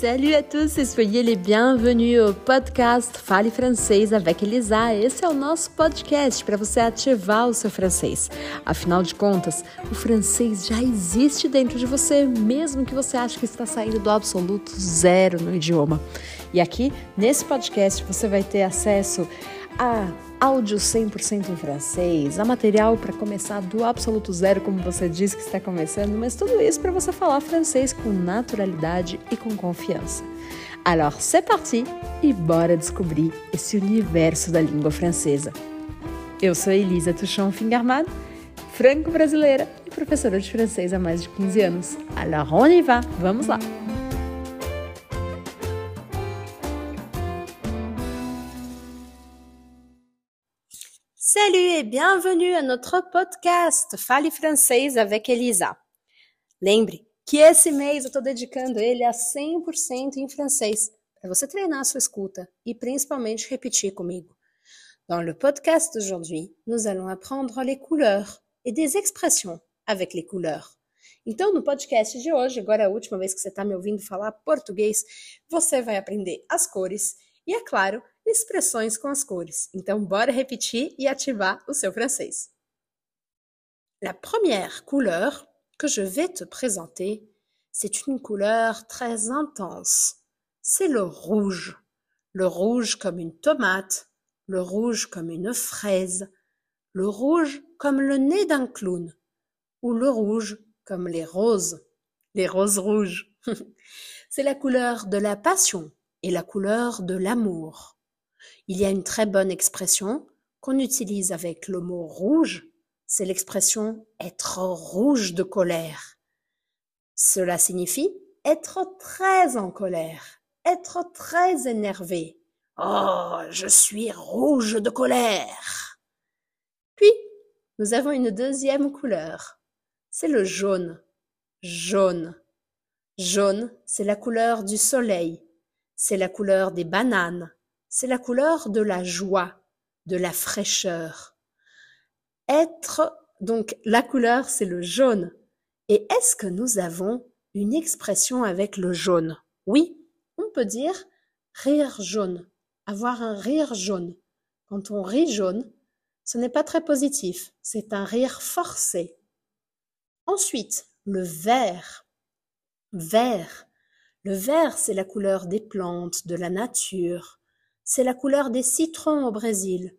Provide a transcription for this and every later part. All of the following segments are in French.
Salut à tous soyez les bienvenus au podcast Fale Francês avec Elisa. Esse é o nosso podcast para você ativar o seu francês. Afinal de contas, o francês já existe dentro de você, mesmo que você ache que está saindo do absoluto zero no idioma. E aqui, nesse podcast, você vai ter acesso a áudio 100% em francês, a material para começar do absoluto zero, como você disse que está começando, mas tudo isso para você falar francês com naturalidade e com confiança. Alors, c'est parti e bora descobrir esse universo da língua francesa. Eu sou Elisa Tuchon Fingerman, franco-brasileira e professora de francês há mais de 15 anos. Alors, on y va! Vamos lá! Salut et bienvenue à notre podcast Fale Francês avec Elisa. Lembre que esse mês eu estou dedicando ele a 100% em francês, para você treinar sua escuta e principalmente repetir comigo. Dans le podcast d'aujourd'hui, nous allons apprendre les couleurs et des expressions avec les couleurs. Então, no podcast de hoje, agora é a última vez que você está me ouvindo falar português, você vai aprender as cores e, é claro, expressões com as cores. Então, bora repetir e ativar o seu francês. La première couleur que je vais te présenter, c'est une couleur très intense. C'est le rouge. Le rouge comme une tomate, le rouge comme une fraise, le rouge comme le nez d'un clown, ou le rouge comme les roses, les roses rouges. C'est la couleur de la passion et la couleur de l'amour. Il y a une très bonne expression qu'on utilise avec le mot rouge, c'est l'expression être rouge de colère. Cela signifie être très en colère, être très énervé. Oh, je suis rouge de colère. Puis, nous avons une deuxième couleur. C'est le jaune. Jaune. Jaune, c'est la couleur du soleil. C'est la couleur des bananes c'est la couleur de la joie, de la fraîcheur. Être, donc la couleur, c'est le jaune. Et est-ce que nous avons une expression avec le jaune? Oui, on peut dire rire jaune, avoir un rire jaune. Quand on rit jaune, ce n'est pas très positif, c'est un rire forcé. Ensuite, le vert. Vert. Le vert, c'est la couleur des plantes, de la nature c'est la couleur des citrons au Brésil.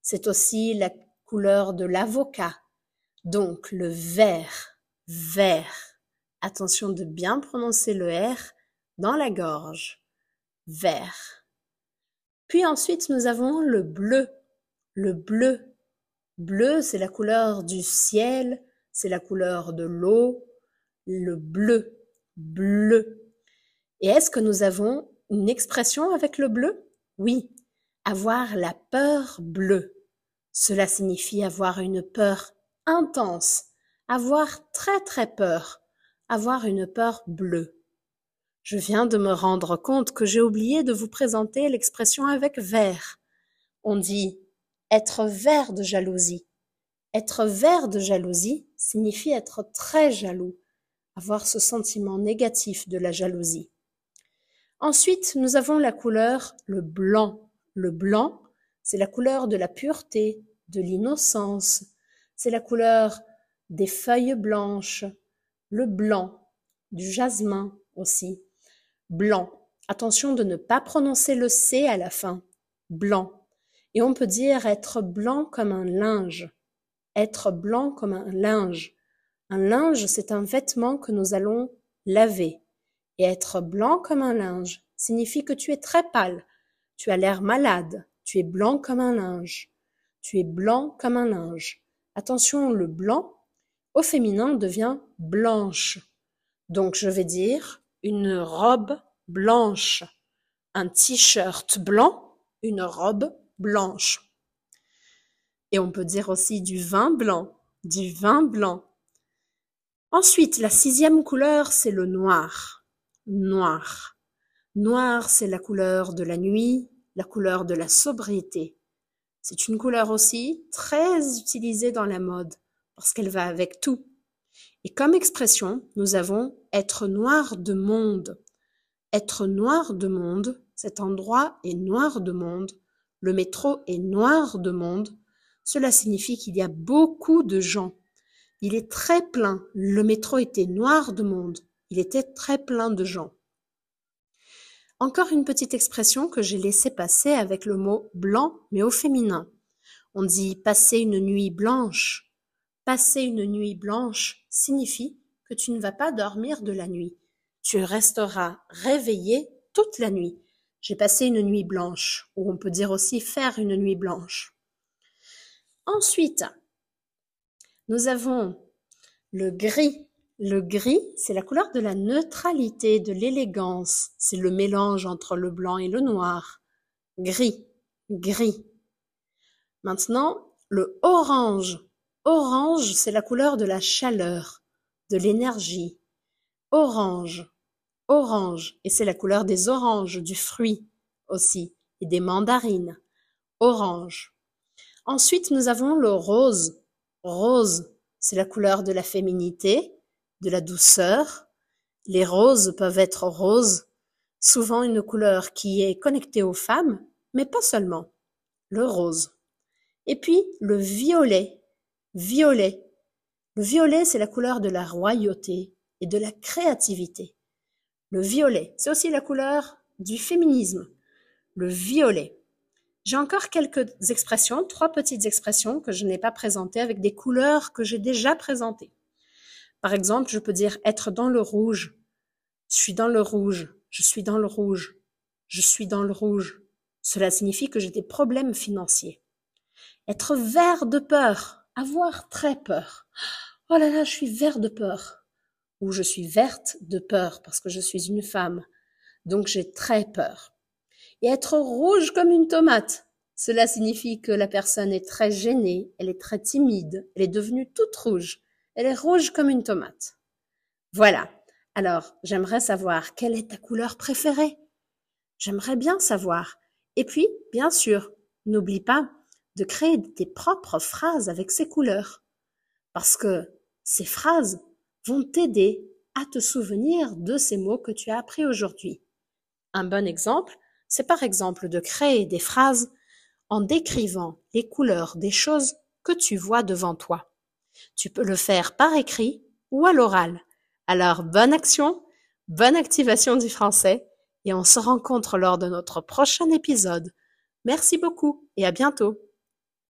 C'est aussi la couleur de l'avocat. Donc le vert, vert. Attention de bien prononcer le R dans la gorge. Vert. Puis ensuite nous avons le bleu. Le bleu. Bleu, c'est la couleur du ciel, c'est la couleur de l'eau. Le bleu. Bleu. Et est-ce que nous avons une expression avec le bleu? Oui, avoir la peur bleue. Cela signifie avoir une peur intense, avoir très très peur, avoir une peur bleue. Je viens de me rendre compte que j'ai oublié de vous présenter l'expression avec vert. On dit être vert de jalousie. Être vert de jalousie signifie être très jaloux, avoir ce sentiment négatif de la jalousie. Ensuite, nous avons la couleur le blanc. Le blanc, c'est la couleur de la pureté, de l'innocence. C'est la couleur des feuilles blanches. Le blanc, du jasmin aussi. Blanc. Attention de ne pas prononcer le C à la fin. Blanc. Et on peut dire être blanc comme un linge. Être blanc comme un linge. Un linge, c'est un vêtement que nous allons laver. Et être blanc comme un linge signifie que tu es très pâle, tu as l'air malade, tu es blanc comme un linge. Tu es blanc comme un linge. Attention, le blanc, au féminin, devient blanche. Donc je vais dire une robe blanche, un t-shirt blanc, une robe blanche. Et on peut dire aussi du vin blanc, du vin blanc. Ensuite, la sixième couleur, c'est le noir noir. Noir, c'est la couleur de la nuit, la couleur de la sobriété. C'est une couleur aussi très utilisée dans la mode parce qu'elle va avec tout. Et comme expression, nous avons être noir de monde. être noir de monde, cet endroit est noir de monde, le métro est noir de monde, cela signifie qu'il y a beaucoup de gens. Il est très plein. Le métro était noir de monde. Il était très plein de gens. Encore une petite expression que j'ai laissé passer avec le mot blanc, mais au féminin. On dit passer une nuit blanche. Passer une nuit blanche signifie que tu ne vas pas dormir de la nuit. Tu resteras réveillé toute la nuit. J'ai passé une nuit blanche, ou on peut dire aussi faire une nuit blanche. Ensuite, nous avons le gris. Le gris, c'est la couleur de la neutralité, de l'élégance. C'est le mélange entre le blanc et le noir. Gris, gris. Maintenant, le orange. Orange, c'est la couleur de la chaleur, de l'énergie. Orange, orange, et c'est la couleur des oranges, du fruit aussi, et des mandarines. Orange. Ensuite, nous avons le rose. Rose, c'est la couleur de la féminité, de la douceur. Les roses peuvent être roses, souvent une couleur qui est connectée aux femmes, mais pas seulement. Le rose. Et puis le violet. Violet. Le violet, c'est la couleur de la royauté et de la créativité. Le violet, c'est aussi la couleur du féminisme. Le violet. J'ai encore quelques expressions, trois petites expressions que je n'ai pas présentées avec des couleurs que j'ai déjà présentées. Par exemple, je peux dire être dans le rouge. Je suis dans le rouge. Je suis dans le rouge. Je suis dans le rouge. Cela signifie que j'ai des problèmes financiers. Être vert de peur. Avoir très peur. Oh là là, je suis vert de peur. Ou je suis verte de peur parce que je suis une femme. Donc j'ai très peur et être rouge comme une tomate. Cela signifie que la personne est très gênée, elle est très timide, elle est devenue toute rouge. Elle est rouge comme une tomate. Voilà. Alors, j'aimerais savoir quelle est ta couleur préférée? J'aimerais bien savoir. Et puis, bien sûr, n'oublie pas de créer tes propres phrases avec ces couleurs. Parce que ces phrases vont t'aider à te souvenir de ces mots que tu as appris aujourd'hui. Un bon exemple, c'est par exemple de créer des phrases en décrivant les couleurs des choses que tu vois devant toi. Tu peux le faire par écrit ou à l'oral. Alors bonne action, bonne activation du français et on se rencontre lors de notre prochain épisode. Merci beaucoup et à bientôt.